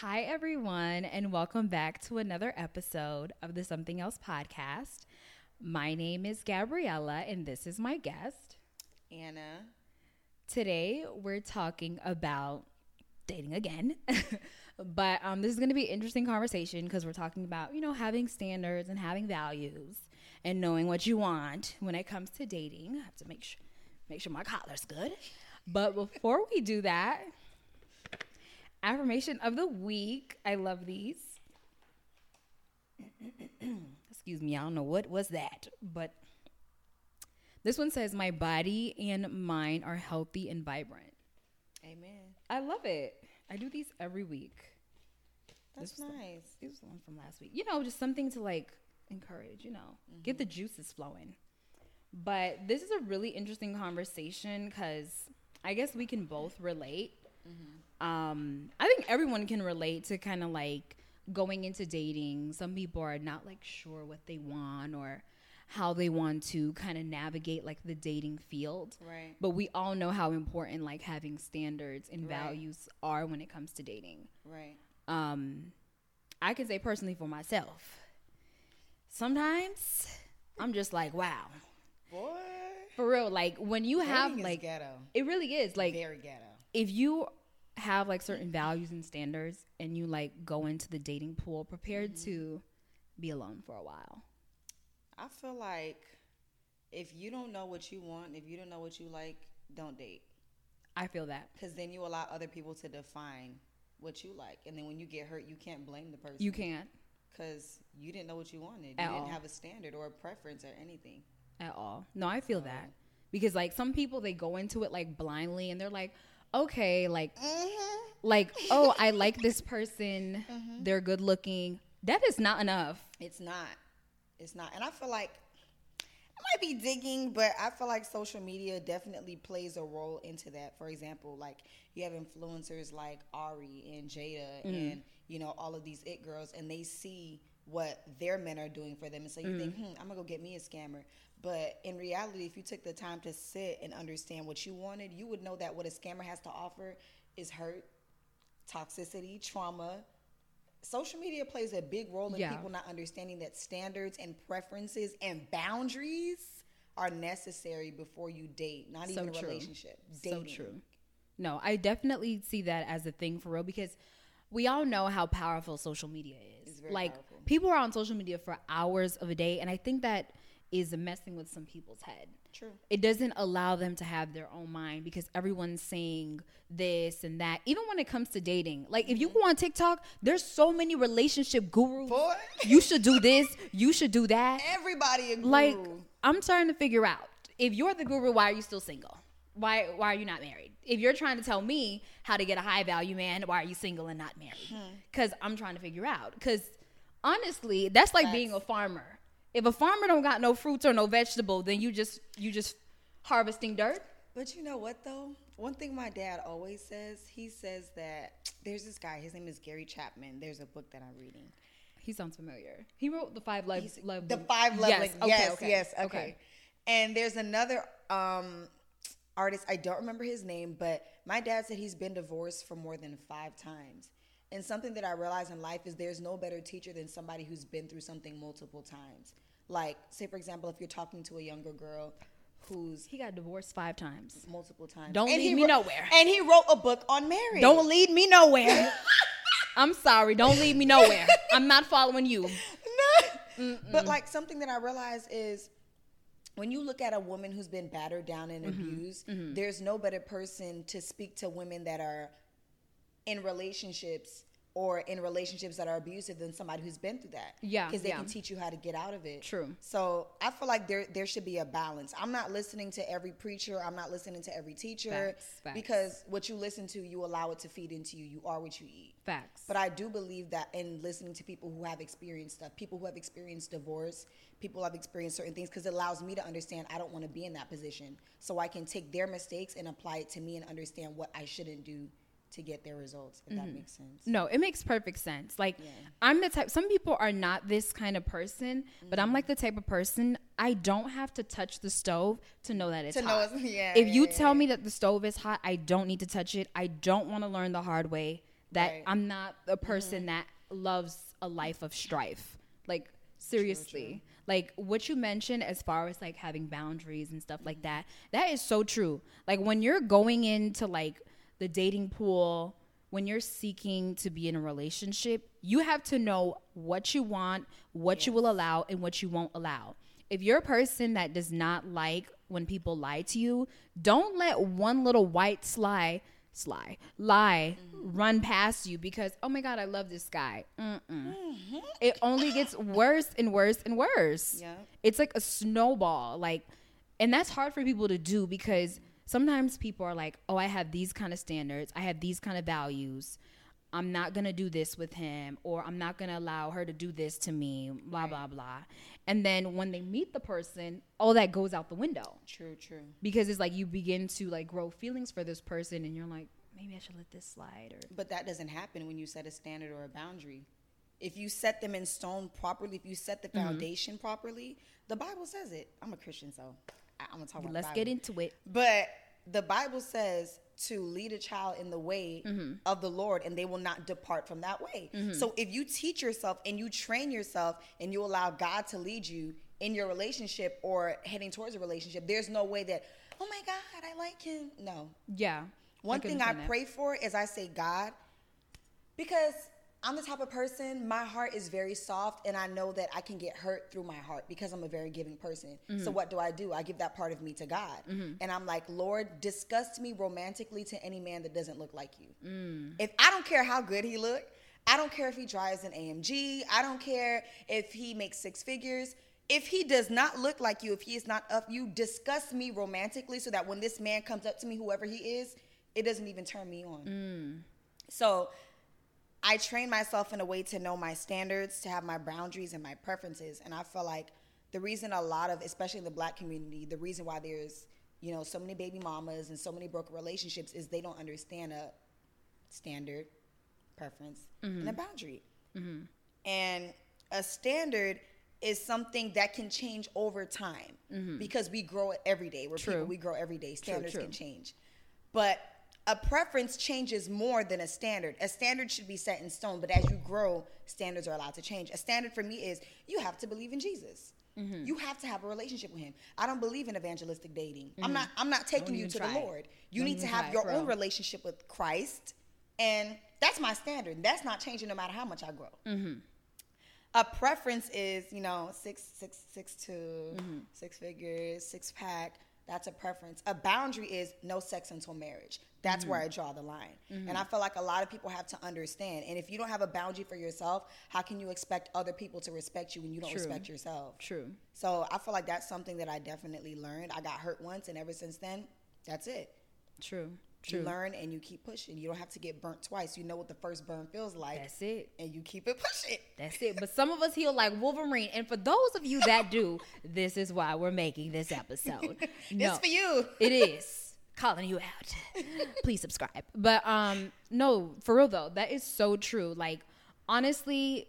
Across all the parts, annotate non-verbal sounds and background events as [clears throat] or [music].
Hi, everyone, and welcome back to another episode of the Something Else podcast. My name is Gabriella, and this is my guest. Anna. Today, we're talking about dating again. [laughs] but um, this is going to be an interesting conversation because we're talking about, you know, having standards and having values and knowing what you want when it comes to dating. I have to make sure, make sure my collar's good. But before we do that, affirmation of the week. I love these. [clears throat] Excuse me, I don't know what was that, but this one says, My body and mind are healthy and vibrant. Amen. I love it. I do these every week. That's This was the- nice. This was the one from last week. You know, just something to like encourage, you know, get the mm-hmm. juices flowing. But this is a really interesting conversation because I guess we can both relate. Um, I think everyone can relate to kind of like going into dating. Some people are not like sure what they want or how they want to kind of navigate like the dating field. Right. But we all know how important like having standards and Right. values are when it comes to dating Right. um i can say personally for myself sometimes i'm just like wow Boy. for real like when you have Dating is like ghetto. it really is like Very ghetto. if you have like certain values and standards and you like go into the dating pool prepared Mm-hmm. to be alone for a while I feel like if you don't know what you want, if you don't know what you like, don't date. i feel that Because then you allow other people to define what you like. And then when you get hurt, you can't blame the person. you can't Because you didn't know what you wanted. You At didn't all. have a standard or a preference or anything. at all. No, I feel that because like some people they go into it like blindly and they're like, okay, like mm-hmm. like [laughs] oh, I like this person. Mm-hmm. They're good looking. That is not enough. It's not. It's not. And I feel like I might be digging, but I feel like social media definitely plays a role into that. For example, like you have influencers like Ari and Jada mm. and you know all of these it girls, and they see what their men are doing for them, and so you think, hmm, I'm gonna go get me a scammer. But in reality, if you took the time to sit and understand what you wanted, you would know that what a scammer has to offer is hurt, toxicity, trauma, social media plays a big role in Yeah. people not understanding that standards and preferences and boundaries are necessary before you date, not even a true. relationship. So true. No, I definitely see that as a thing for real because we all know how powerful social media is. It's very like powerful. People are on social media for hours of a day, and I think that is messing with some people's head. True. It doesn't allow them to have their own mind because everyone's saying this and that. Even when it comes to dating, like if you go on TikTok, there's so many relationship gurus. Boy. You should do this. You should do that. Everybody. Like I'm starting to figure out if you're the guru, why are you still single? Why why are you not married? If you're trying to tell me how to get a high value man, why are you single and not married? Hmm. Because I'm trying to figure out. Because honestly, that's like being a farmer. If a farmer don't got no fruits or no vegetable, then you just you just harvesting dirt. But you know what though? One thing my dad always says, he says that [tsk] there's this guy, his name is Gary Chapman. There's a book that I'm reading. He sounds familiar. He wrote the five love, love the five love Yes, yes, okay, yes, okay, yes, okay. And there's another um artist, I don't remember his name, but my dad said he's been divorced for more than five times. And something that I realize in life is there's no better teacher than somebody who's been through something multiple times. Like, say for example, if you're talking to a younger girl who's He got divorced five times. multiple times. Don't and lead he me wrote- nowhere. And he wrote a book on marriage. Don't lead me nowhere. [laughs] I'm sorry. Don't lead me nowhere. I'm not following you. [laughs] No. But like something that I realize is when you look at a woman who's been battered down and Mm-hmm. abused, there's no better person to speak to women that are in relationships or in relationships that are abusive than somebody who's been through that. Yeah, Because they yeah. can teach you how to get out of it. True. So I feel like there there should be a balance. I'm not listening to every preacher. I'm not listening to every teacher. Facts, facts. Because what you listen to, you allow it to feed into you. You are what you eat. Facts. But I do believe that in listening to people who have experienced stuff, people who have experienced divorce, people who have experienced certain things, because it allows me to understand I don't want to be in that position. So I can take their mistakes and apply it to me and understand what I shouldn't do to get their results, if that mm-hmm. makes sense. No, it makes perfect sense. Like Yeah. I'm the type some people are not this kind of person, but I'm mm-hmm. like the type of person I don't have to touch the stove to know that it's To know hot. it's- [laughs] yeah, if you yeah, tell me that the stove is hot, I don't need to touch it. I don't want to learn the hard way That Right. I'm not a mm-hmm. person that loves a life of strife. Like seriously. Like what you mentioned as far as like having boundaries and stuff like that. That is so true. Like when you're going into like the dating pool, when you're seeking to be in a relationship, you have to know what you want, what you will allow and what you won't allow. If you're a person that does not like when people lie to you, don't let one little white sly sly lie mm-hmm. run past you because oh my god i love this guy Mm-mm. Mm-hmm. it only gets worse and worse and worse Yeah. it's like a snowball like and that's hard for people to do because sometimes people are like oh i have these kind of standards i have these kind of values i'm not gonna do this with him or i'm not gonna allow her to do this to me blah blah blah and then when they meet the person all that goes out the window True, true. because it's like you begin to like grow feelings for this person and you're like maybe i should let this slide or But that doesn't happen when you set a standard or a boundary. If you set them in stone properly, if you set the Mm-hmm. foundation properly, the Bible says it. I'm a Christian, so I, am gonna talk about. let's get into it But the Bible says to lead a child in the way Mm-hmm. of the Lord, and they will not depart from that way. So if you teach yourself and you train yourself, and you allow God to lead you in your relationship or heading towards a relationship, there's no way that, oh my God, I like him. No, yeah one can thing I understand that. pray for is I say God, because I'm the type of person, my heart is very soft, and I know that I can get hurt through my heart because I'm a very giving person. Mm-hmm. So, what do I do? I give that part of me to God. And I'm like, Lord, disgust me romantically to any man that doesn't look like you. Mm. If I don't care how good he look, I don't care if he drives an AMG, I don't care if he makes six figures. If he does not look like you, if he is not of you, disgust me romantically so that when this man comes up to me, whoever he is, it doesn't even turn me on. So I train myself in a way to know my standards, to have my boundaries and my preferences. And I feel like the reason a lot of, especially in the black community, the reason why there's, you know, so many baby mamas and so many broken relationships is they don't understand a standard, preference, and a mm-hmm. boundary. Mm-hmm. And a standard is something that can change over time mm-hmm. because we grow every day. We're True. people, we grow every day. Standards true. can change. But a preference changes more than a standard. A standard should be set in stone, but as you grow, standards are allowed to change. A standard for me is you have to believe in Jesus. Mm-hmm. You have to have a relationship with him. I don't believe in evangelistic dating. I'm not I'm not taking you to try the. Lord. You Don't need to have your own relationship with Christ. And that's my standard. That's not changing no matter how much I grow. Mm-hmm. A preference is, you know, six, six, six, two, Mm-hmm. six figures, six pack. That's a preference. A boundary is no sex until marriage. That's Mm-hmm. where I draw the line. And I feel like a lot of people have to understand. And if you don't have a boundary for yourself, how can you expect other people to respect you when you don't True. respect yourself? true So I feel like that's something that I definitely learned. I got hurt once, and ever since then, that's it. true You learn and you keep pushing. You don't have to get burnt twice. You know what the first burn feels like, that's it and you keep it pushing. That's it. But some of us heal like Wolverine. And for those of you that do, [laughs] this is why we're making this episode. [laughs] No, It's for you. [laughs] it is. Calling you out. Please subscribe. But um no, for real though, that is so true. Like honestly,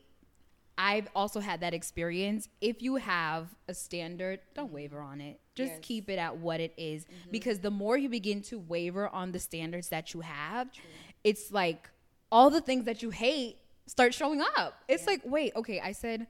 I've also had that experience. If you have a standard, don't waver on it. Just Yes. keep it at what it is. because the more you begin to waver on the standards that you have, it's like all the things that you hate start showing up. It's like, wait, okay, I said,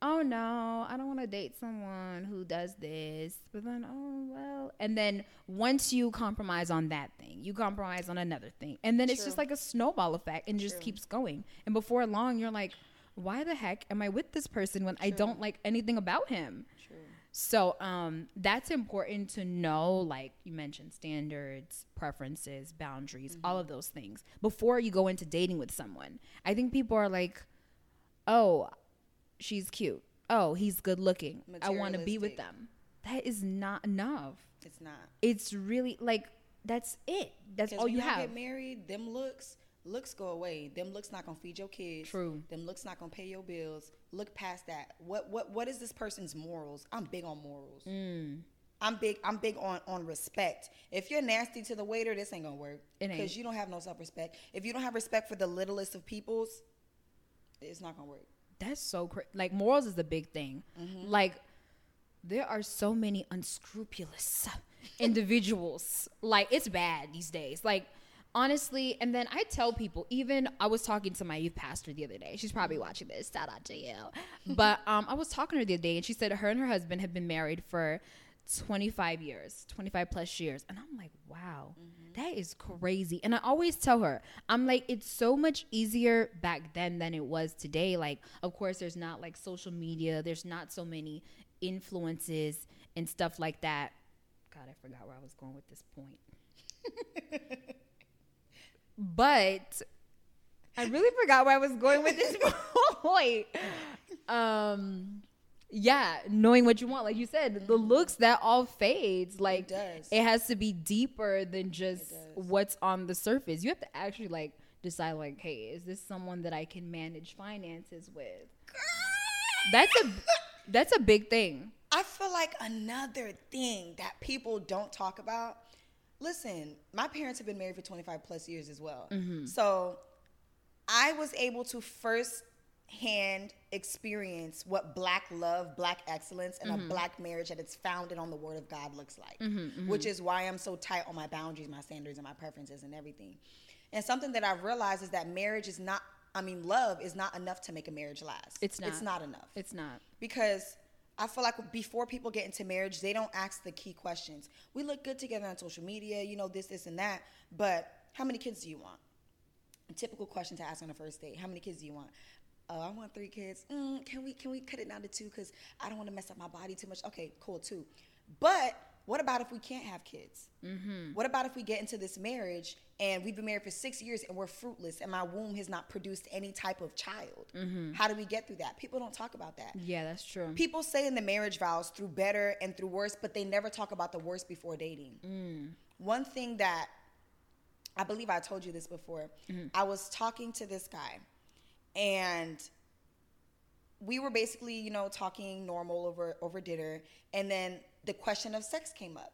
oh no, I don't want to date someone who does this. But then, oh well. And then once you compromise on that thing, you compromise on another thing. And then it's just like a snowball effect and it just keeps going. And before long, you're like, why the heck am I with this person when I don't like anything about him? True. So um that's important to know like you mentioned standards, preferences, boundaries, all of those things before you go into dating with someone. I think people are like, "Oh, she's cute. Oh, he's good looking. I want to be with them." That is not enough. It's not. It's really like that's it. That's all you have. get married, them looks, looks go away. Them looks not gonna feed your kids. True. Them looks not gonna pay your bills. Look past that. What what what is this person's morals? I'm big on morals. Mm. I'm big. I'm big on on respect. If you're nasty to the waiter, this ain't gonna work It ain't. because you don't have no self respect. If you don't have respect for the littlest of peoples, it's not gonna work. That's so crazy. Like morals is a big thing. Mm-hmm. Like there are so many unscrupulous [laughs] individuals. like it's bad these days. Like honestly, and then I tell people, even I was talking to my youth pastor the other day. She's probably watching this. Shout out to you. [laughs] but um, I was talking to her the other day, and she said her and her husband have been married for 25 years, 25 plus years. And I'm like, wow, that is crazy. And I always tell her, I'm like, it's so much easier back then than it was today. Like, of course, there's not like social media, there's not so many influences and stuff like that. God, I forgot where I was going with this point. [laughs] but I really forgot where I was going with this [laughs] point. Um, yeah, knowing what you want, like you said, the looks that all fades. Like does. it has to be deeper than just what's on the surface. You have to actually like decide, like, hey, is this someone that I can manage finances with? That's a [laughs] that's a big thing. I feel like another thing that people don't talk about. Listen, my parents have been married for 25 plus years as well. Mm-hmm. So I was able to first hand experience what black love, black excellence, and a mm-hmm. black marriage that it's founded on the word of God looks like, mm-hmm, which is why I'm so tight on my boundaries, my standards, and my preferences and everything. And something that I've realized is that marriage is not, I mean, love is not enough to make a marriage last. It's not. It's not enough It's not. because I feel like before people get into marriage, they don't ask the key questions. We look good together on social media, you know, this, this, and that. But how many kids do you want? A typical question to ask on a first date. How many kids do you want? Oh, I want three kids. Mm, can we can we cut it down to two? Because I don't want to mess up my body too much. Okay, cool, two. But what about if we can't have kids? Mm-hmm. What about if we get into this marriage and we've been married for six years and we're fruitless and my womb has not produced any type of child? Mm-hmm. How do we get through that? People don't talk about that. Yeah, that's true. People say in the marriage vows through better and through worse, but they never talk about the worst before dating. Mm. One thing that I believe I told you this before, mm-hmm. I was talking to this guy and we were basically, you know, talking normal over over dinner and then the question of sex came up.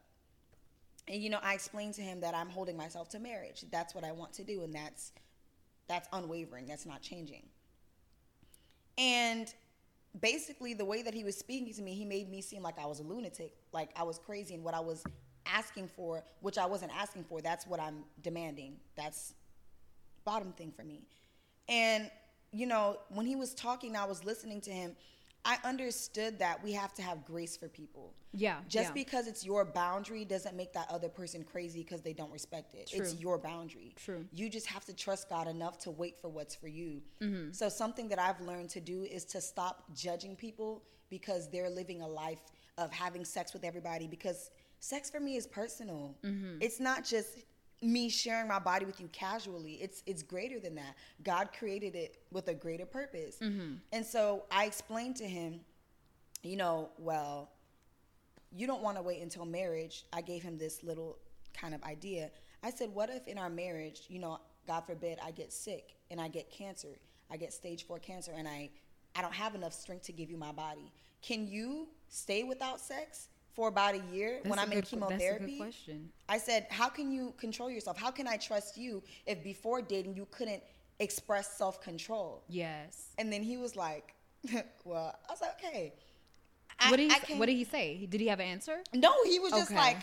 And you know, I explained to him that I'm holding myself to marriage. That's what I want to do and that's that's unwavering. That's not changing. And basically the way that he was speaking to me, he made me seem like I was a lunatic, like I was crazy and what I was asking for, which I wasn't asking for, that's what I'm demanding. That's bottom thing for me. And you know, when he was talking, I was listening to him. I understood that we have to have grace for people. Yeah, Just yeah. because it's your boundary doesn't make that other person crazy because they don't respect it. It's your boundary. True. You just have to trust God enough to wait for what's for you. Mm-hmm. So something that I've learned to do is to stop judging people because they're living a life of having sex with everybody because sex for me is personal. Mm-hmm. It's not just me sharing my body with you casually. It's it's greater than that. God created it with a greater purpose. Mm-hmm. And so I explained to him, you know, well, you don't want to wait until marriage. I gave him this little kind of idea. I said, what if in our marriage, you know, God forbid, I get sick and I get cancer, I get stage four cancer, and I, I don't have enough strength to give you my body. Can you stay without sex for about a year when That's a I'm in good- a chemotherapy? I said, how can you control yourself? How can I trust you if before dating you couldn't express self control? Yes. And then he was like, [laughs] well, I was like, okay. I- what did he What did he say? Did he have an answer? no, he was just Okay. like,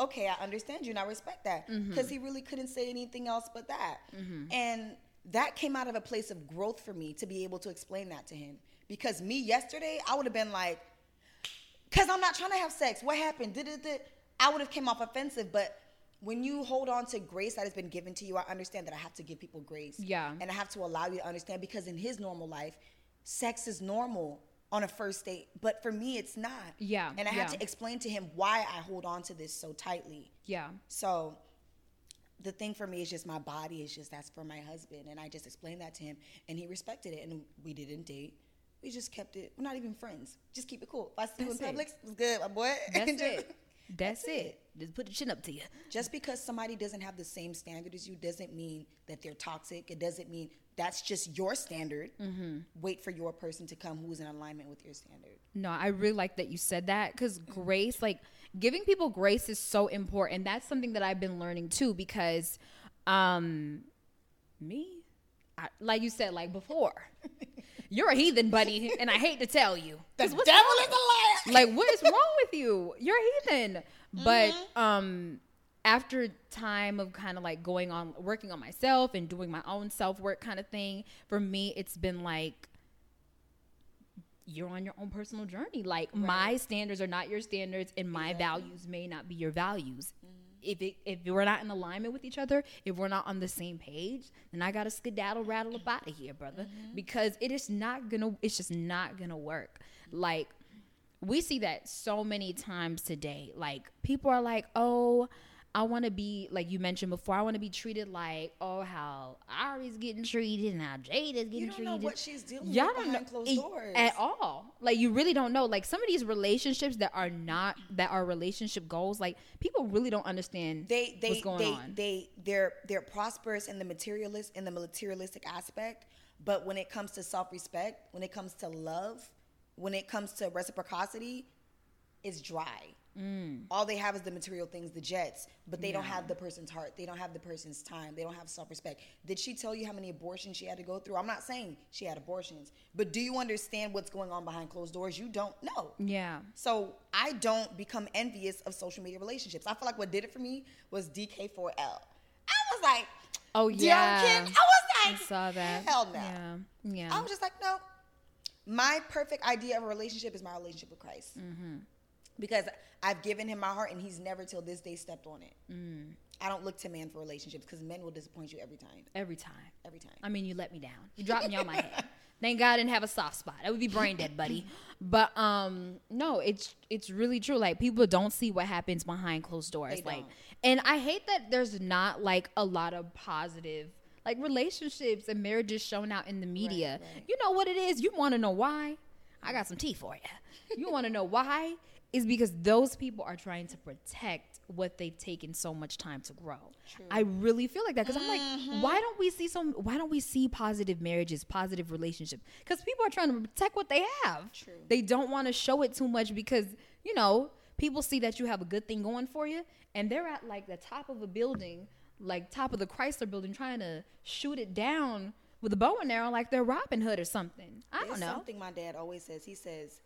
okay, I understand you and I respect that. Mm-hmm. Because he really couldn't say anything else but that. And that came out of a place of growth for me to be able to explain that to him. Because me yesterday, I would have been like, because I'm not trying to have sex. What happened? Did it? I would have came off offensive. But when you hold on to grace that has been given to you, I understand that I have to give people grace. Yeah. And I have to allow you to understand because in his normal life, sex is normal on a first date. But for me, it's not. Yeah, And I had yeah. to explain to him why I hold on to this so tightly. Yeah. So the thing for me is just my body is just that's for my husband. And I just explained that to him and he respected it. And we didn't date. We just kept it. We're not even friends. Just keep it cool. If I see you in That's it. It's good, my boy. [laughs] That's Just- it. That's, That's it. it. Just put the chin up to you. Just because somebody doesn't have the same standard as you doesn't mean that they're toxic. It doesn't mean that's just your standard. Mm-hmm. Wait for your person to come who's in alignment with your standard. No, I really like that you said that because grace, like giving people grace is so important. That's something that I've been learning too because um me, I, like you said, like before, [laughs] you're a heathen, buddy, and I hate to tell you. [laughs] The devil what's is wrong- a liar. [laughs] like what is wrong with you you're a heathen but um after time of kind of like going on working on myself and doing my own self work kind of thing, for me it's been like you're on your own personal journey. Like right. my standards are not your standards and my exactly. values may not be your values. If it, if we're not in alignment with each other, if we're not on the same page, then I gotta skedaddle rattle up out of here, brother. Mm-hmm. Because it is not gonna it's just not gonna work. Like we see that so many times today. Like people are like, "Oh, I want to be like you mentioned before. I want to be treated like oh how Ari's getting treated and how Jade is getting treated. you don't treated. Know what she's doing? Y'all don't know closed doors. at all. Like you really don't know. Like some of these relationships that are not that are relationship goals. Like people really don't understand. They they what's going they, on. they they're they're prosperous in the materialist in the materialistic aspect, but when it comes to self respect, when it comes to love, when it comes to reciprocity, it's dry Mm. All they have is the material things, the jets, but they yeah. don't have the person's heart. They don't have the person's time. They don't have self respect. Did she tell you how many abortions she had to go through? I'm not saying she had abortions, but do you understand what's going on behind closed doors? You don't know. Yeah. So I don't become envious of social media relationships. I feel like what did it for me was DK4L. I was like, oh yeah. I was like, I saw that. Hell no. Yeah. Yeah. I was just like, no. My perfect idea of a relationship is my relationship with Christ. Mm-hmm because I've given him my heart and he's never till this day stepped on it. Mm. I don't look to man for relationships because men will disappoint you every time. Every time. Every time. I mean, you let me down. You dropped me on my head. [laughs] Thank God I didn't have a soft spot. I would be brain dead, buddy. But um, no, it's it's really true. Like people don't see what happens behind closed doors. Like, and I hate that there's not like a lot of positive like relationships and marriages shown out in the media. Right, right. You know what it is? You want to know why? I got some tea for you. You want to know why? Is because those people are trying to protect what they've taken so much time to grow. True. I really feel like that because mm-hmm. I'm like, why don't we see some? Why don't we see positive marriages, positive relationships? Because people are trying to protect what they have. True. They don't want to show it too much because you know people see that you have a good thing going for you, and they're at like the top of a building, like top of the Chrysler building, trying to shoot it down with a bow and arrow, like they're Robin Hood or something. I There's don't know. Something my dad always says. He says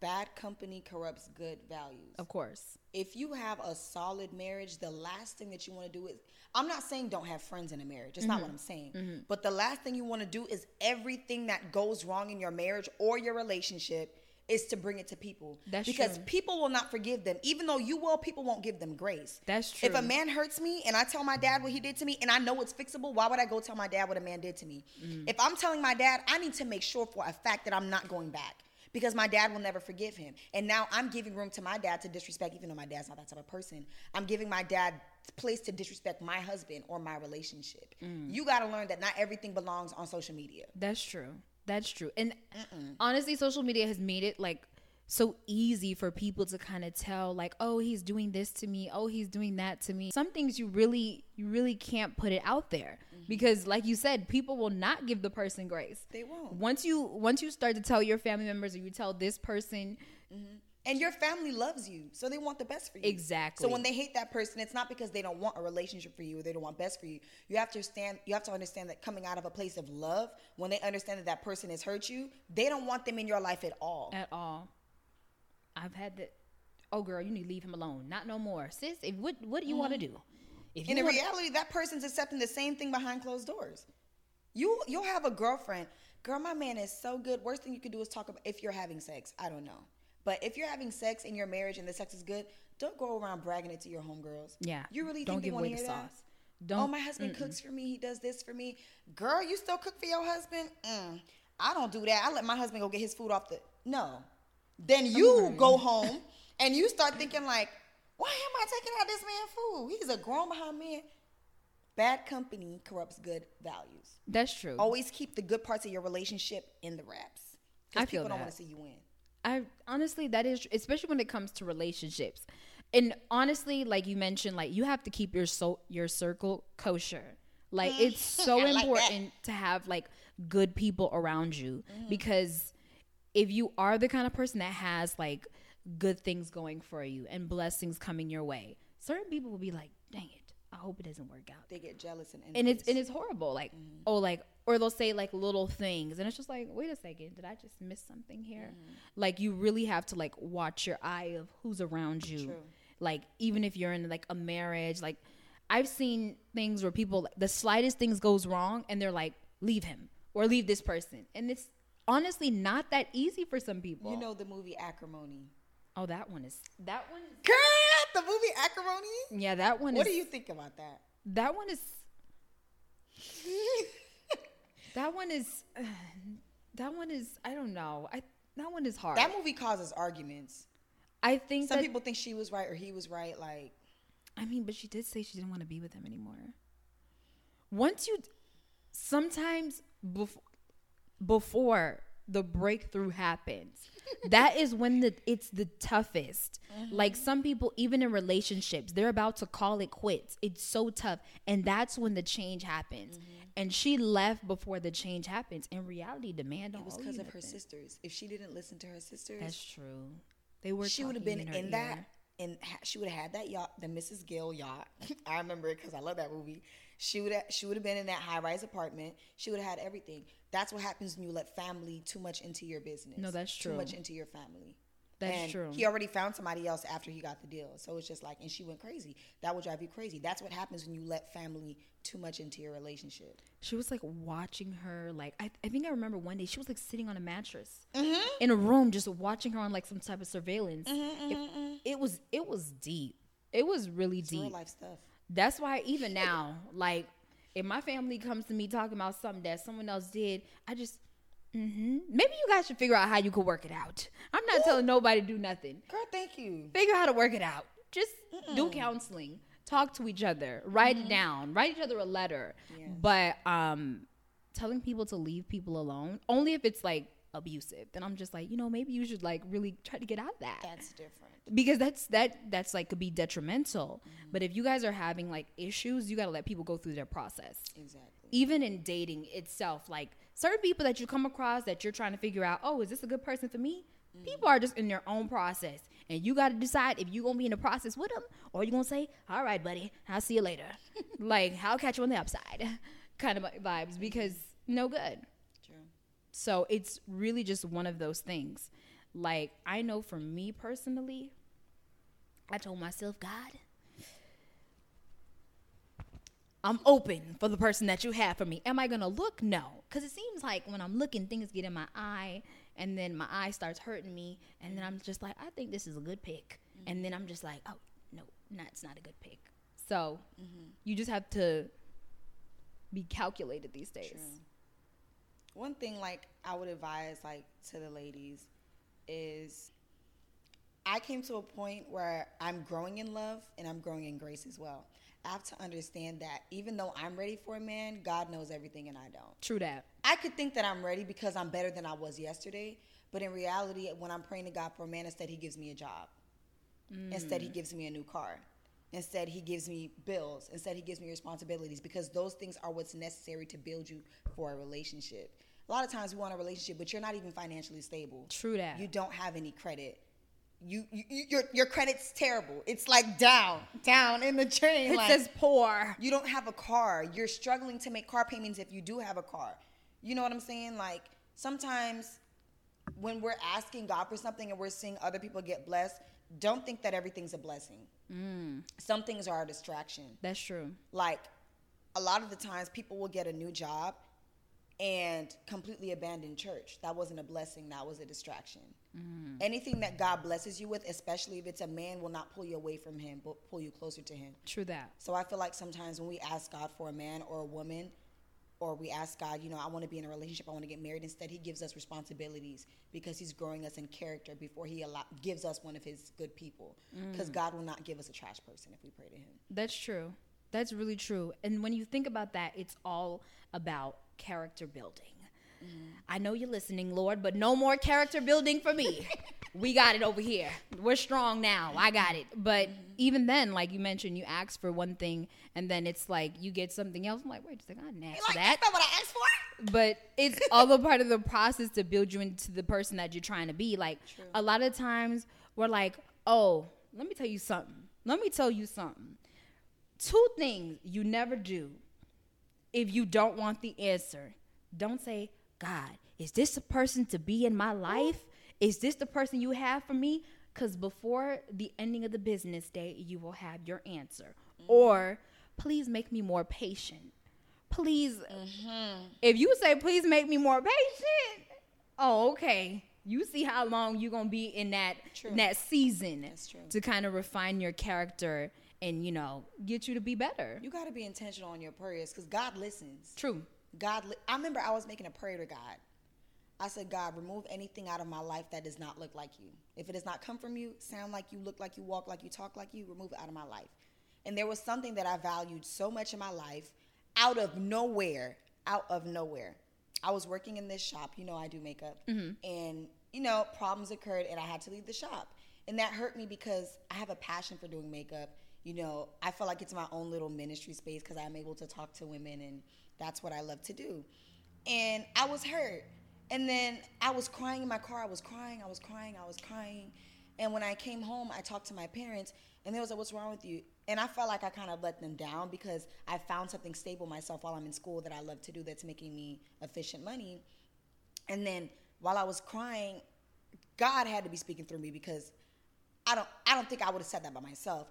bad company corrupts good values. Of course. If you have a solid marriage, the last thing that you want to do is I'm not saying don't have friends in a marriage. It's mm-hmm. not what I'm saying. Mm-hmm. But the last thing you want to do is everything that goes wrong in your marriage or your relationship is to bring it to people. That's because true. people will not forgive them. Even though you will, people won't give them grace. That's true. If a man hurts me and I tell my dad what he did to me and I know it's fixable, why would I go tell my dad what a man did to me? Mm. If I'm telling my dad, I need to make sure for a fact that I'm not going back because my dad will never forgive him. And now I'm giving room to my dad to disrespect, even though my dad's not that type of person. I'm giving my dad place to disrespect my husband or my relationship. Mm. You got to learn that not everything belongs on social media. That's true. That's true. And Mm-mm. honestly, social media has made it like so easy for people to kind of tell like oh he's doing this to me. Oh he's doing that to me. Some things you really you really can't put it out there mm-hmm. because like you said people will not give the person grace. They won't. Once you once you start to tell your family members or you tell this person mm-hmm. and your family loves you so they want the best for you. Exactly. so when they hate that person it's not because they don't want a relationship for you or they don't want best for you. You have to stand you have to understand that coming out of a place of love when they understand that that person has hurt you they don't want them in your life at all. At all I've had that. Oh, girl, you need to leave him alone. Not no more, sis. If what what do you mm-hmm. want to do? If in wanna- reality, that person's accepting the same thing behind closed doors. You you'll have a girlfriend. Girl, my man is so good. Worst thing you could do is talk about if you're having sex. I don't know. But if you're having sex in your marriage and the sex is good, don't go around bragging it to your homegirls. Yeah. You really don't think give they away the sauce. That? Don't. Oh, my husband mm-mm. cooks for me. He does this for me. Girl, you still cook for your husband? Mm, I don't do that. I let my husband go get his food off the. No. Then you go [laughs] home and you start thinking like, why am I taking out this man food? He's a grown behind man. Bad company corrupts good values. That's true. Always keep the good parts of your relationship in the wraps. I feel people don't want to see you win. I honestly that is especially when it comes to relationships. And honestly, like you mentioned, like you have to keep your so your circle kosher. Like it's [laughs] so important to have like good people around you mm. because if you are the kind of person that has like good things going for you and blessings coming your way, certain people will be like, "Dang it, I hope it doesn't work out." They get jealous and envious. and it's and it's horrible. Like mm-hmm. oh, like or they'll say like little things, and it's just like, wait a second, did I just miss something here? Mm-hmm. Like you really have to like watch your eye of who's around you. True. like even if you're in like a marriage like i've seen things where people the slightest things goes wrong and they're like leave him or leave this person and it's honestly not that easy for some people You know the movie Acrimony. oh that one is that one Girl, the movie Acrimony. yeah that one What is do you think about that? that one is [laughs] that one is [sighs] that one is i don't know i that one is hard that movie causes arguments. i think Some that, people think she was right or he was right. Like, I mean, but she did say she didn't want to be with him anymore. Once you, sometimes before, before the breakthrough happens, that is when the it's the toughest. Uh-huh. Like some people, even in relationships, they're about to call it quits. It's so tough, and that's when the change happens. Mm-hmm. And she left before the change happens. In reality, demand it was because of her sisters. If she didn't listen to her sisters, That's true. They were. she would have been her in that and ha- she would have had that yacht the mrs gill yacht [laughs] i remember it because i love that movie she would have she would have been in that high-rise apartment she would have had everything that's what happens when you let family too much into your business No, that's true. too much into your family That's and true. he already found somebody else after he got the deal so it's just like and she went crazy that would drive you crazy that's what happens when you let family too much into your relationship She was like watching her. Like I, I think I remember one day she was like sitting on a mattress Mm-hmm. in a room, just watching her on like some type of surveillance. Mm-hmm, mm-hmm, it, mm-hmm. it was it was deep. It was really it's real deep. life stuff That's why even now, like if my family comes to me talking about something that someone else did, I just. hmm Maybe you guys should figure out how you could work it out. I'm not telling nobody to do nothing. girl thank you Figure out how to work it out. Just do counseling. Talk to each other. Write it down. Write each other a letter. Yes. But um telling people to leave people alone, only if it's like abusive, then I'm just like, you know, maybe you should like really try to get out of that. that's different because that's that that's like could be detrimental. Mm-hmm. But if you guys are having like issues, you got to let people go through their process. exactly Even in dating itself, like certain people that you come across that you're trying to figure out, oh, is this a good person for me? Mm-hmm. People are just in their own process, and you got to decide if you're gonna be in the process with them, or you're gonna say, "All right, buddy, I'll see you later." [laughs] like, I'll catch you on the upside, [laughs] kind of vibes. Because no good. So it's really just one of those things. Like I know for me personally, I told myself, God, I'm open for the person that you have for me. Am I gonna look? No, because it seems like when I'm looking, things get in my eye, and then my eye starts hurting me, and then I'm just like, I think this is a good pick, mm-hmm. and then I'm just like, oh no, no, it's not a good pick. So mm-hmm. you just have to be calculated these days. True. One thing like I would advise like to the ladies is I came to a point where I'm growing in love and I'm growing in grace as well. I have to understand that even though I'm ready for a man, God knows everything and I don't. True that. I could think that I'm ready because I'm better than I was yesterday, but in reality, when I'm praying to God for a man, instead He gives me a job. Mm. Instead, He gives me a new car. Instead, He gives me bills. Instead, He gives me responsibilities because those things are what's necessary to build you for a relationship. A lot of times we want a relationship, but you're not even financially stable. True that. You don't have any credit. You, you you- your your credit's terrible. It's like down, down in the train. It like, says poor. you don't have a car. You're struggling to make car payments if you do have a car. You know what I'm saying? Like sometimes when we're asking God for something and we're seeing other people get blessed, don't think that everything's a blessing. Mm. Some things are a distraction. That's true. Like a lot of the times people will get a new job and completely abandon church. That wasn't a blessing, that was a distraction. Mm-hmm. Anything that God blesses you with, especially if it's a man, will not pull you away from him, but pull you closer to him. True that. So I feel like sometimes when we ask God for a man or a woman, or we ask God, you know, I want to be in a relationship, I want to get married. Instead, He gives us responsibilities because He's growing us in character before He allow, gives us one of His good people. Because mm. God will not give us a trash person if we pray to Him. That's true. That's really true. And when you think about that, it's all about character building. I know you're listening, Lord, but no more character building for me. [laughs] we got it over here. We're strong now. I got it. But mm-hmm. even then, like you mentioned, you ask for one thing and then it's like you get something else. I'm like, wait a second, I didn't ask for that. that's not what I asked for. but it's [laughs] all a part of the process to build you into the person that you're trying to be. Like a lot of times we're like, oh, let me tell you something. Let me tell you something. Two things you never do if you don't want the answer. Don't say, God, is this the person to be in my life? Is this the person you have for me? because before the ending of the business day, you will have your answer. Or please make me more patient. Please, mm-hmm. if you say, please make me more patient, oh, okay. You see how long you're gonna be in that True. in that season to kind of refine your character and you know get you to be better. You got to be intentional on your prayers because God listens. True. God, li- I remember I was making a prayer to God. I said, God, remove anything out of my life that does not look like you. If it does not come from you, sound like you, look like you, walk like you, talk like you, remove it out of my life. And there was something that I valued so much in my life out of nowhere, out of nowhere. I was working in this shop, you know, I do makeup, mm-hmm. and, you know, problems occurred and I had to leave the shop. And that hurt me because I have a passion for doing makeup. You know, I feel like it's my own little ministry space because I'm able to talk to women and that's what I love to do. And I was hurt. And then I was crying in my car. I was crying, I was crying, I was crying. And when I came home, I talked to my parents and they was like, What's wrong with you? And I felt like I kind of let them down because I found something stable myself while I'm in school that I love to do that's making me efficient money. And then while I was crying, God had to be speaking through me because I don't I don't think I would have said that by myself.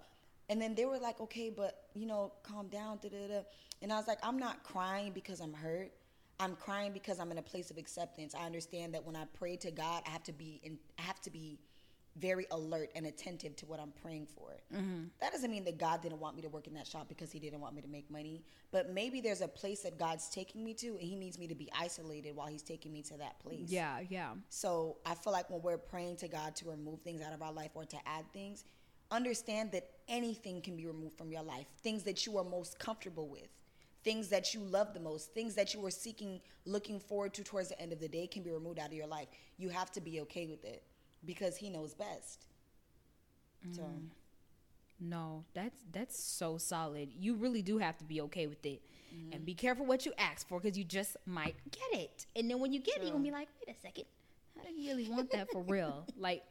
And then they were like, okay, but you know, calm down, da da da. And I was like, I'm not crying because I'm hurt. I'm crying because I'm in a place of acceptance. I understand that when I pray to God, I have to be in, I have to be very alert and attentive to what I'm praying for. Mm-hmm. That doesn't mean that God didn't want me to work in that shop because He didn't want me to make money. But maybe there's a place that God's taking me to, and He needs me to be isolated while He's taking me to that place. Yeah, yeah. So I feel like when we're praying to God to remove things out of our life or to add things, understand that anything can be removed from your life. Things that you are most comfortable with, things that you love the most, things that you are seeking, looking forward to towards the end of the day can be removed out of your life. You have to be okay with it because He knows best. So mm. No, that's that's so solid. You really do have to be okay with it, mm-hmm. and be careful what you ask for because you just might get it. And then when you get it, you're gonna be like, wait a second, I didn't really want that for real. [laughs] Like,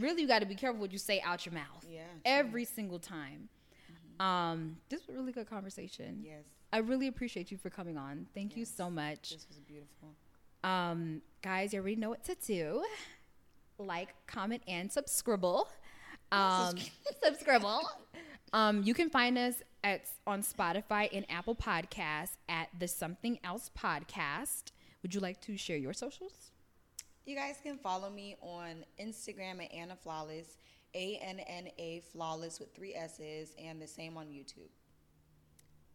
really, you got to be careful what you say out your mouth. Yeah, every single time. Um, this was a really good conversation. yes, I really appreciate you for coming on. Thank you so much. this was beautiful. Um, guys, you already know what to do. Like, comment, and subscribe. [laughs] Um, subscribe. [laughs] Um, you can find us at on Spotify and Apple Podcasts at the Something Else Podcast. Would you like to share your socials? You guys can follow me on Instagram at Anna Flawless, A N N A Flawless with three S's, and the same on YouTube.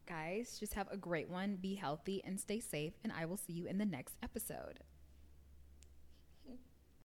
Guys, just have a great one. Be healthy and stay safe. And I will see you in the next episode.